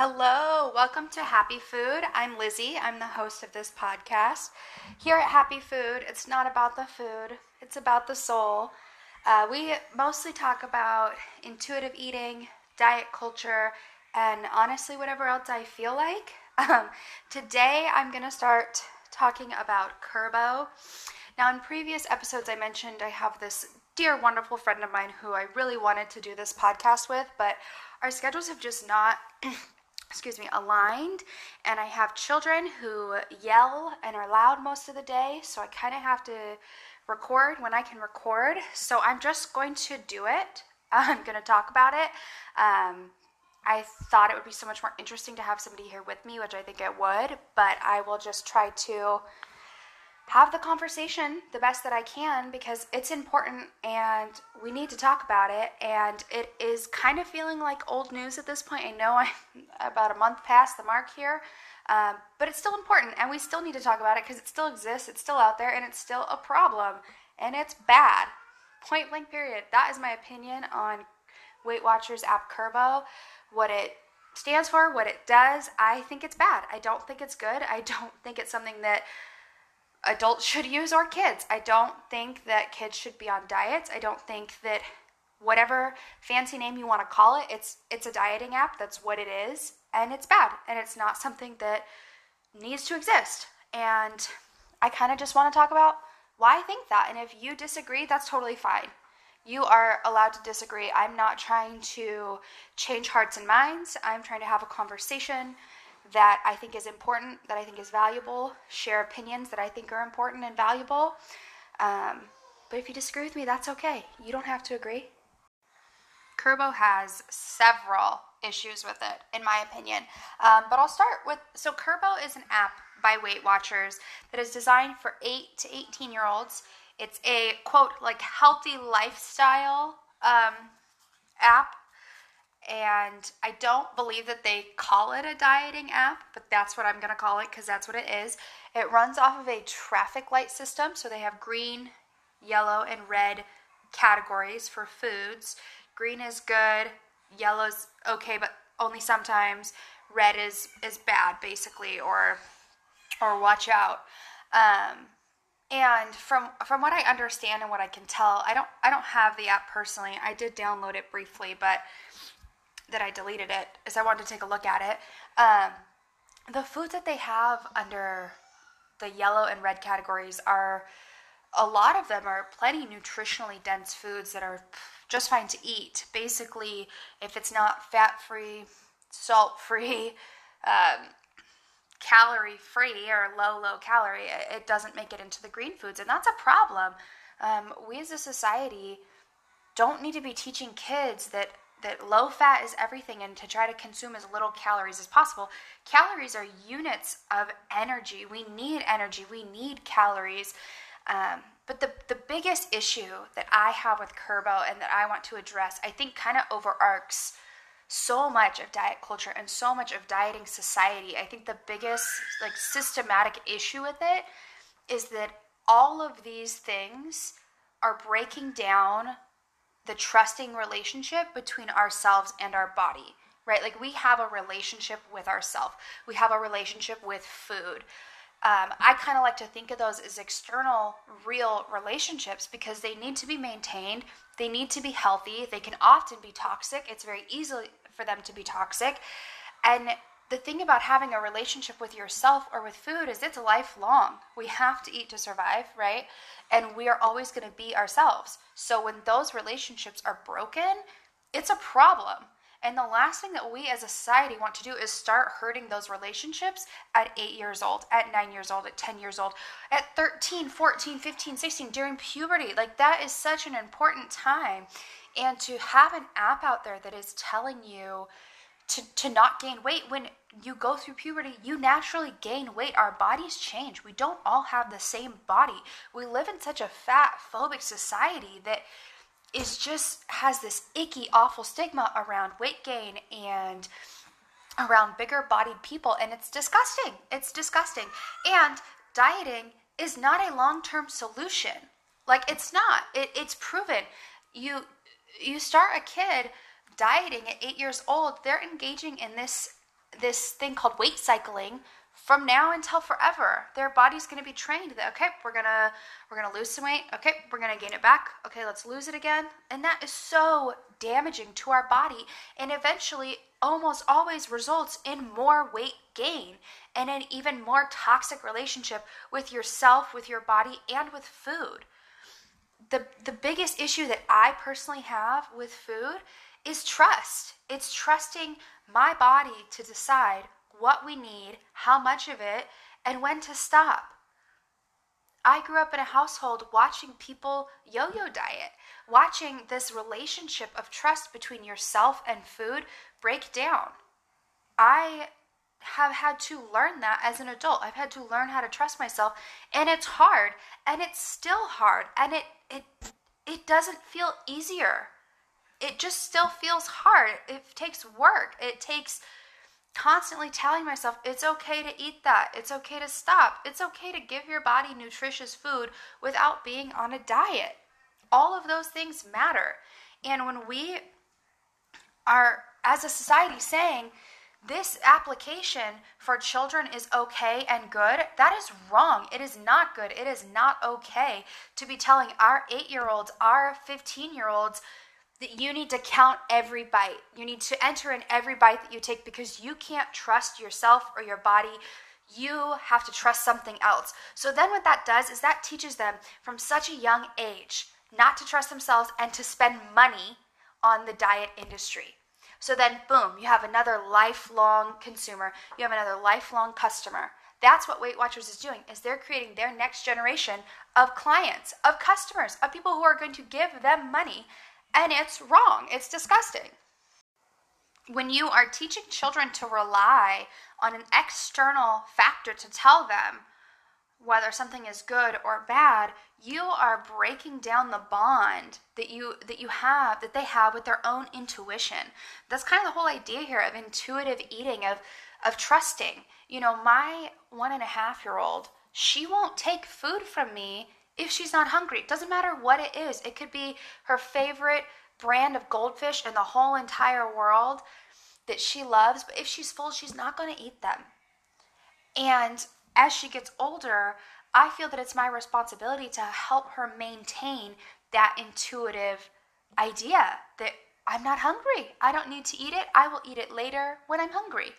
Hello, welcome to Happy Food. I'm Lizzie. I'm the host of this podcast. Here at Happy Food, it's not about the food, it's about the soul. Uh, we mostly talk about intuitive eating, diet culture, and honestly, whatever else I feel like. Um, today, I'm going to start talking about Kurbo. Now, in previous episodes, I mentioned I have this dear, wonderful friend of mine who I really wanted to do this podcast with, but our schedules have just not excuse me, aligned. And I have children who yell and are loud most of the day, so I kind of have to record when I can record. So I'm just going to do it. I'm going to talk about it. Um, I thought it would be so much more interesting to have somebody here with me, which I think it would, but I will just try to have the conversation the best that I can because it's important and we need to talk about it. And it is kind of feeling like old news at this point. I know I'm about a month past the mark here, um, but it's still important and we still need to talk about it because it still exists, it's still out there, and it's still a problem and it's bad. Point blank, period. That is my opinion on Weight Watchers app Kurbo, What it stands for, what it does, I think it's bad. I don't think it's good. I don't think it's something that adults should use or kids. I don't think that kids should be on diets. I don't think that whatever fancy name you want to call it, it's it's a dieting app. That's what it is, and it's bad, and it's not something that needs to exist. And I kind of just want to talk about why I think that. And if you disagree, that's totally fine. You are allowed to disagree. I'm not trying to change hearts and minds. I'm trying to have a conversation that I think is important, that I think is valuable, share opinions that I think are important and valuable. Um, but if you disagree with me, that's okay. You don't have to agree. Kurbo has several issues with it, in my opinion. Um, but I'll start with so Kurbo is an app by Weight Watchers that is designed for 8 to 18 year olds. It's a quote, like healthy lifestyle um, app and I don't believe that they call it a dieting app, but that's what I'm going to call it because that's what it is. It runs off of a traffic light system, so they have green, yellow, and red categories for foods. Green is good, yellow's okay, but only sometimes. Red is is bad, basically, or or watch out. Um, and from from what I understand and what I can tell, I don't I don't have the app personally. I did download it briefly, but that I deleted it is I wanted to take a look at it. Um, the foods that they have under the yellow and red categories are a lot of them are plenty nutritionally dense foods that are just fine to eat. Basically, if it's not fat free, salt free, um, calorie free, or low, low calorie, it doesn't make it into the green foods. And that's a problem. Um, we as a society don't need to be teaching kids that that low fat is everything and to try to consume as little calories as possible. Calories are units of energy. We need energy, we need calories. Um, but the, the biggest issue that I have with Kurbo and that I want to address, I think kind of overarches so much of diet culture and so much of dieting society. I think the biggest like systematic issue with it is that all of these things are breaking down the trusting relationship between ourselves and our body, right? Like we have a relationship with ourselves, we have a relationship with food. Um, I kind of like to think of those as external, real relationships because they need to be maintained. They need to be healthy. They can often be toxic. It's very easy for them to be toxic. And the thing about having a relationship with yourself or with food is it's lifelong. We have to eat to survive, right? And we are always going to be ourselves. So when those relationships are broken, it's a problem. And the last thing that we as a society want to do is start hurting those relationships at eight years old, at nine years old, at 10 years old, at 13, 14, 15, 16, during puberty. Like that is such an important time. And to have an app out there that is telling you, to, to not gain weight when you go through puberty you naturally gain weight. Our bodies change. We don't all have the same body. We live in such a fat phobic society that is just has this icky awful stigma around weight gain and around bigger bodied people and it's disgusting. It's disgusting. And dieting is not a long-term solution. Like it's not. It, it's proven. You you start a kid dieting at eight years old, they're engaging in this this thing called weight cycling from now until forever. Their body's going to be trained that okay, we're going to we're going to lose some weight. Okay, we're going to gain it back. Okay, let's lose it again. And that is so damaging to our body and eventually almost always results in more weight gain and an even more toxic relationship with yourself, with your body, and with food. The, the biggest issue that I personally have with food is trust. It's trusting my body to decide what we need, how much of it, and when to stop. I grew up in a household watching people yo yo diet, watching this relationship of trust between yourself and food break down. I have had to learn that as an adult. I've had to learn how to trust myself, and it's hard, and it's still hard, and it it it doesn't feel easier. It just still feels hard. It takes work. It takes constantly telling myself it's okay to eat that. It's okay to stop. It's okay to give your body nutritious food without being on a diet. All of those things matter. And when we are, as a society, saying this application for children is okay and good, that is wrong. It is not good. It is not okay to be telling our eight year olds, our 15 year olds, that you need to count every bite. You need to enter in every bite that you take because you can't trust yourself or your body. You have to trust something else. So then what that does is that teaches them from such a young age not to trust themselves and to spend money on the diet industry. So then boom, you have another lifelong consumer. You have another lifelong customer. That's what Weight Watchers is doing is they're creating their next generation of clients, of customers, of people who are going to give them money and it's wrong, it's disgusting. When you are teaching children to rely on an external factor to tell them whether something is good or bad, you are breaking down the bond that you that you have that they have with their own intuition. That's kind of the whole idea here of intuitive eating, of of trusting. You know, my one and a half year old, she won't take food from me if she's not hungry. It doesn't matter what it is. It could be her favorite brand of goldfish in the whole entire world that she loves, but if she's full, she's not going to eat them. And as she gets older, I feel that it's my responsibility to help her maintain that intuitive idea that I'm not hungry. I don't need to eat it. I will eat it later when I'm hungry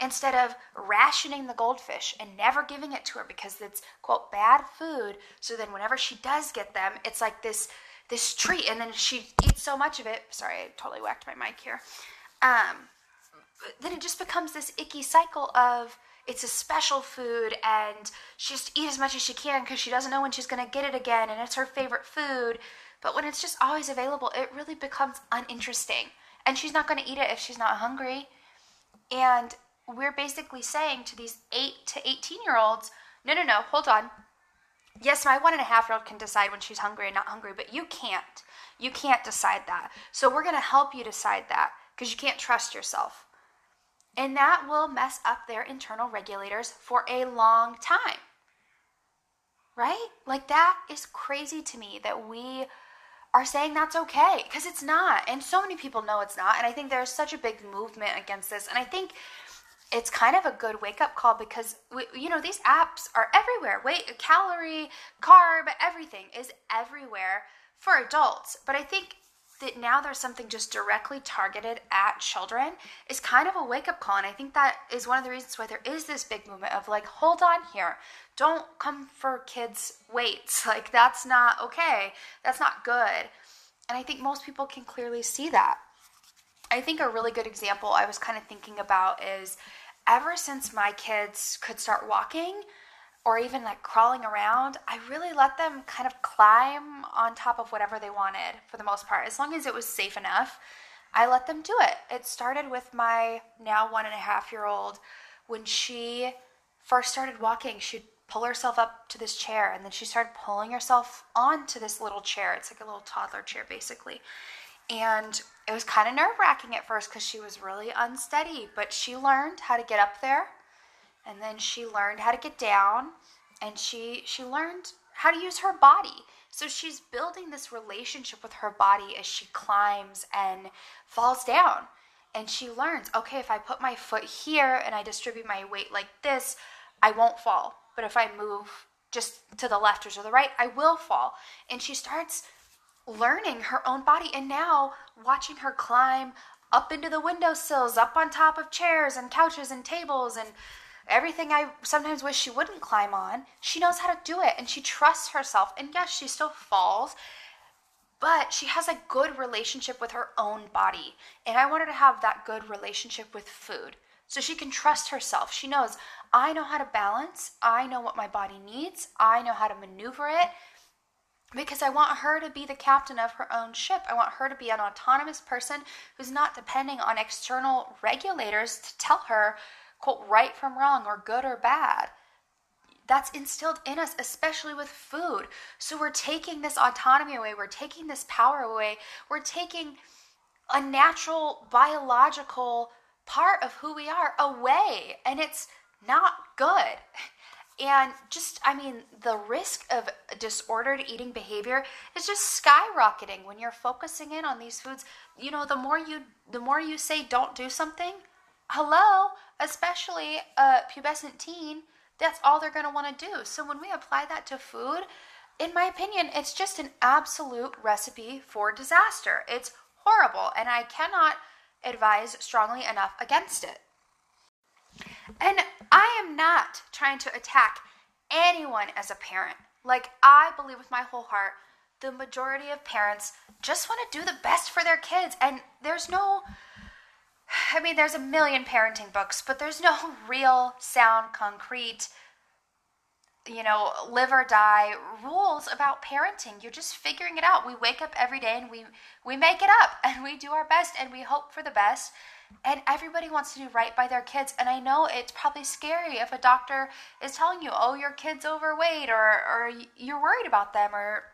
instead of rationing the goldfish and never giving it to her because it's quote bad food. So then whenever she does get them it's like this this treat. And then she eats so much of it. Sorry i totally whacked my mic here. Um, then it just becomes this icky cycle of it's a special food and she just eat as much as she can because she doesn't know when she's going to get it again and it's her favorite food. But when it's just always available it really becomes uninteresting. And she's not going to eat it if she's not hungry. And we're basically saying to these 8 to 18 year olds no, no, no, hold on. Yes, my one and a half year old can decide when she's hungry and not hungry, but you can't. You can't decide that. So we're going to help you decide that because you can't trust yourself. And that will mess up their internal regulators for a long time. Right? Like that is crazy to me that we are saying that's okay because it's not. And so many people know it's not. And I think there's such a big movement against this. And I think it's kind of a good wake up call because we, you know these apps are everywhere. Weight, calorie, carb, everything is everywhere for adults. But I think that now there's something just directly targeted at children is kind of a wake up call. And I think that is one of the reasons why there is this big movement of like, hold on here. Don't come for kids' weights. Like, that's not okay. That's not good. And I think most people can clearly see that. I think a really good example I was kind of thinking about is ever since my kids could start walking or even like crawling around, I really let them kind of climb on top of whatever they wanted for the most part, as long as it was safe enough. I let them do it. It started with my now one and a half year old when she first started walking. She'd pull herself up to this chair and then she started pulling herself onto this little chair. It's like a little toddler chair, basically. And it was kind of nerve wracking at first because she was really unsteady, but she learned how to get up there and then she learned how to get down and she she learned how to use her body. So she's building this relationship with her body as she climbs and falls down. and she learns okay, if I put my foot here and I distribute my weight like this, I won't fall. But if I move just to the left or to the right, I will fall. And she starts learning her own body. And now watching her climb up into the windowsills, up on top of chairs and couches and tables and everything I sometimes wish she wouldn't climb on, she knows how to do it and she trusts herself. And yes, she still falls, but she has a good relationship with her own body. And I want her to have that good relationship with food. So she can trust herself. She knows, I know how to balance. I know what my body needs. I know how to maneuver it because I want her to be the captain of her own ship. I want her to be an autonomous person who's not depending on external regulators to tell her, quote, right from wrong or good or bad. That's instilled in us, especially with food. So we're taking this autonomy away, we're taking this power away, we're taking a natural biological part of who we are away, and it's not good. And just, I mean, the risk of disordered eating behavior is just skyrocketing when you're focusing in on these foods. You know, the more you, the more you say don't do something, hello, especially a pubescent teen, that's all they're going to want to do. So when we apply that to food, in my opinion, it's just an absolute recipe for disaster. It's horrible, and I cannot advise strongly enough against it. And I am not trying to attack anyone as a parent. Like, I believe with my whole heart, the majority of parents just want to do the best for their kids. And there's no, I mean, there's a million parenting books, but there's no real, sound, concrete, you know, live or die rules about parenting. You're just figuring it out. We wake up every day and we we make it up and we do our best and we hope for the best and everybody wants to do right by their kids. And I know it's probably scary if a doctor is telling you, oh, your kid's overweight, or, or you're worried about them, or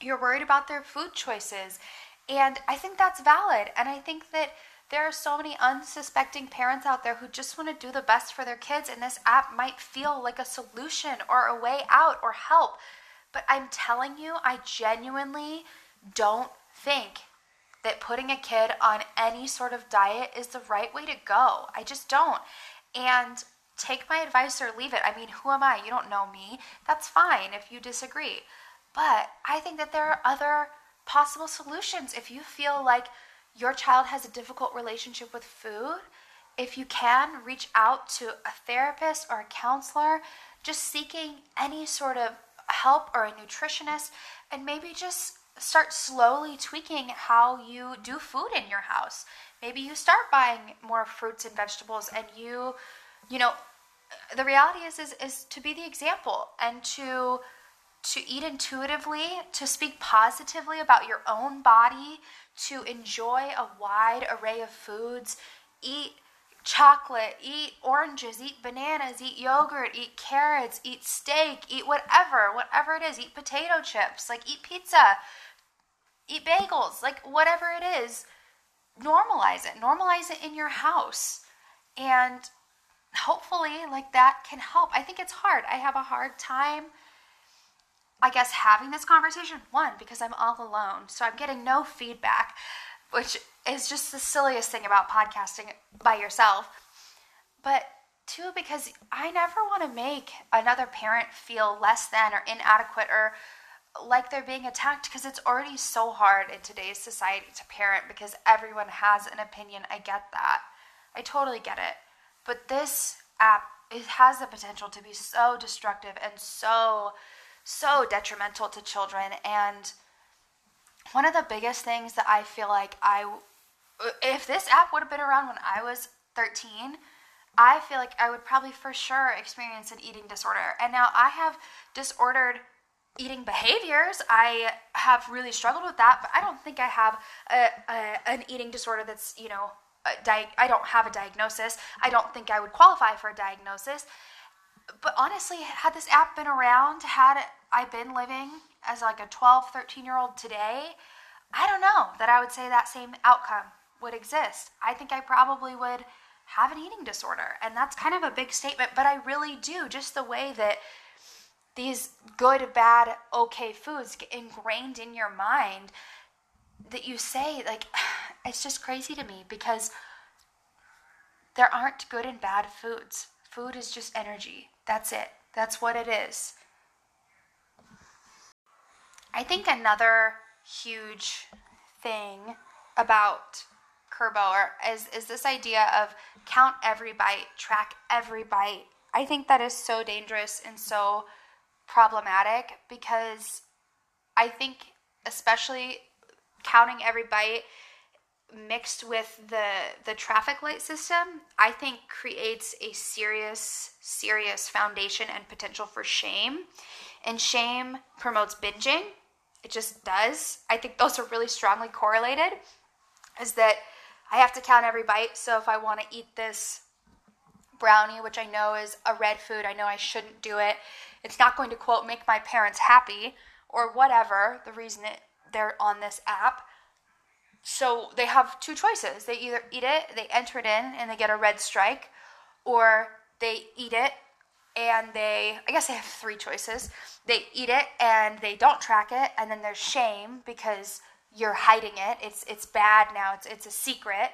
you're worried about their food choices. And I think that's valid. And I think that there are so many unsuspecting parents out there who just want to do the best for their kids, and this app might feel like a solution or a way out or help. But I'm telling you, I genuinely don't think that putting a kid on any sort of diet is the right way to go. I just don't. And take my advice or leave it. I mean, who am I? You don't know me. That's fine if you disagree. But I think that there are other possible solutions. If you feel like your child has a difficult relationship with food, if you can reach out to a therapist or a counselor, just seeking any sort of help or a nutritionist, and maybe just start slowly tweaking how you do food in your house. Maybe you start buying more fruits and vegetables and you you know the reality is is is to be the example and to to eat intuitively, to speak positively about your own body, to enjoy a wide array of foods, eat chocolate, eat oranges, eat bananas, eat yogurt, eat carrots, eat steak, eat whatever, whatever it is, eat potato chips, like eat pizza, eat bagels, like whatever it is, normalize it. Normalize it in your house. And hopefully, like that can help. I think it's hard. I have a hard time, I guess, having this conversation. One, because I'm all alone. So I'm getting no feedback, which is just the silliest thing about podcasting by yourself. But two, because I never want to make another parent feel less than or inadequate or like they're being attacked because it's already so hard in today's society to parent because everyone has an opinion. I get that. I totally get it. But this app it has the potential to be so destructive and so so detrimental to children and one of the biggest things that I feel like I if this app would have been around when I was 13, I feel like I would probably for sure experience an eating disorder. And now I have disordered eating behaviors. I have really struggled with that, but I don't think I have a, a an eating disorder that's, you know, di- I don't have a diagnosis. I don't think I would qualify for a diagnosis. But honestly, had this app been around, had I been living as like a 12, 13 year old today, I don't know that I would say that same outcome would exist. I think I probably would have an eating disorder. And that's kind of a big statement, but I really do. Just the way that these good, bad, okay foods get ingrained in your mind that you say, like, it's just crazy to me because There aren't good and bad foods. Food is just energy. That's it. That's what it is. I think another huge thing about Kurbo or is, is this idea of count every bite, track every bite. I think that is so dangerous and so problematic because I think especially counting every bite mixed with the the traffic light system i think creates a serious serious foundation and potential for shame. And shame promotes binging. It just does. I think those are really strongly correlated is that i have to count every bite so if i want to eat this brownie which i know is a red food i know i shouldn't do it it's not going to quote make my parents happy or whatever the reason it, they're on this app so they have two choices. They either eat it, they enter it in, and they get a red strike, or they eat it and they, I guess they have three choices. They eat it and they don't track it, and then there's shame because you're hiding it. It's it's bad now. It's it's a secret.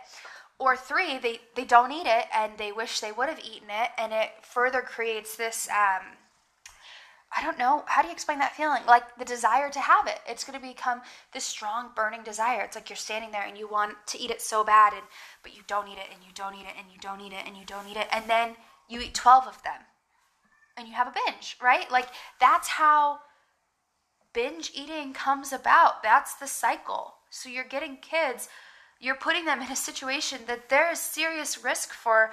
Or three, they they don't eat it and they wish they would have eaten it, and it further creates this um, I don't know. How do you explain that feeling? Like the desire to have it. It's going to become this strong burning desire. It's like you're standing there and you want to eat it so bad and but you don't eat it and you don't eat it and you don't eat it and you don't eat it and then you eat 12 of them. And you have a binge, right? Like that's how binge eating comes about. That's the cycle. So you're getting kids, you're putting them in a situation that there is serious risk for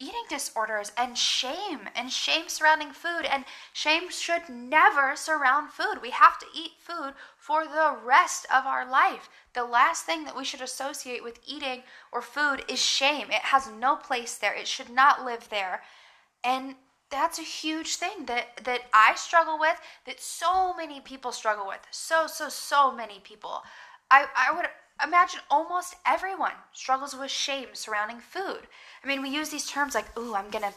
eating disorders and shame and shame surrounding food and shame should never surround food. We have to eat food for the rest of our life. The last thing that we should associate with eating or food is shame. It has no place there. It should not live there. And that's a huge thing that that I struggle with that so many people struggle with. So so so many people. I I would imagine almost everyone struggles with shame surrounding food. I mean, we use these terms like, "Ooh, I'm going to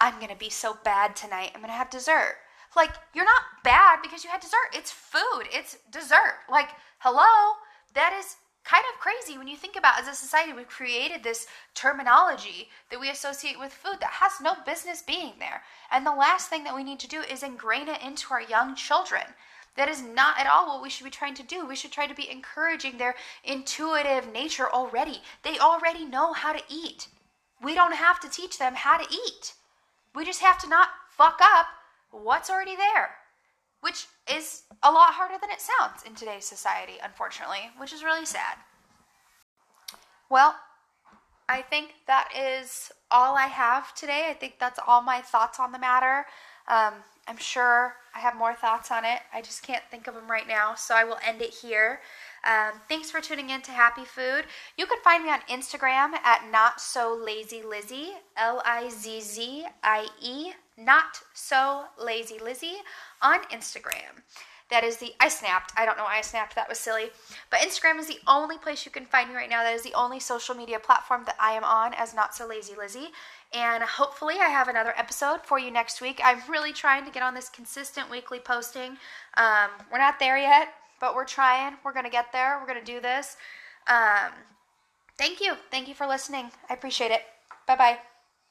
I'm going to be so bad tonight. I'm going to have dessert." Like, you're not bad because you had dessert. It's food. It's dessert. Like, hello? That is kind of crazy when you think about as a society we've created this terminology that we associate with food that has no business being there. And the last thing that we need to do is ingrain it into our young children. That is not at all what we should be trying to do. We should try to be encouraging their intuitive nature already. They already know how to eat. We don't have to teach them how to eat. We just have to not fuck up what's already there, which is a lot harder than it sounds in today's society, unfortunately, which is really sad. Well, I think that is all I have today. I think that's all my thoughts on the matter. Um, I'm sure I have more thoughts on it. I just can't think of them right now, so I will end it here. Um, thanks for tuning in to Happy Food. You can find me on Instagram at Not So Lazy Lizzie, L I Z Z I E, Not So Lazy Lizzie on Instagram. That is the I snapped. I don't know why I snapped. That was silly. But Instagram is the only place you can find me right now. That is the only social media platform that I am on as Not So Lazy Lizzie. And hopefully, I have another episode for you next week. I'm really trying to get on this consistent weekly posting. Um, we're not there yet, but we're trying. We're going to get there. We're going to do this. Um, thank you. Thank you for listening. I appreciate it. Bye bye.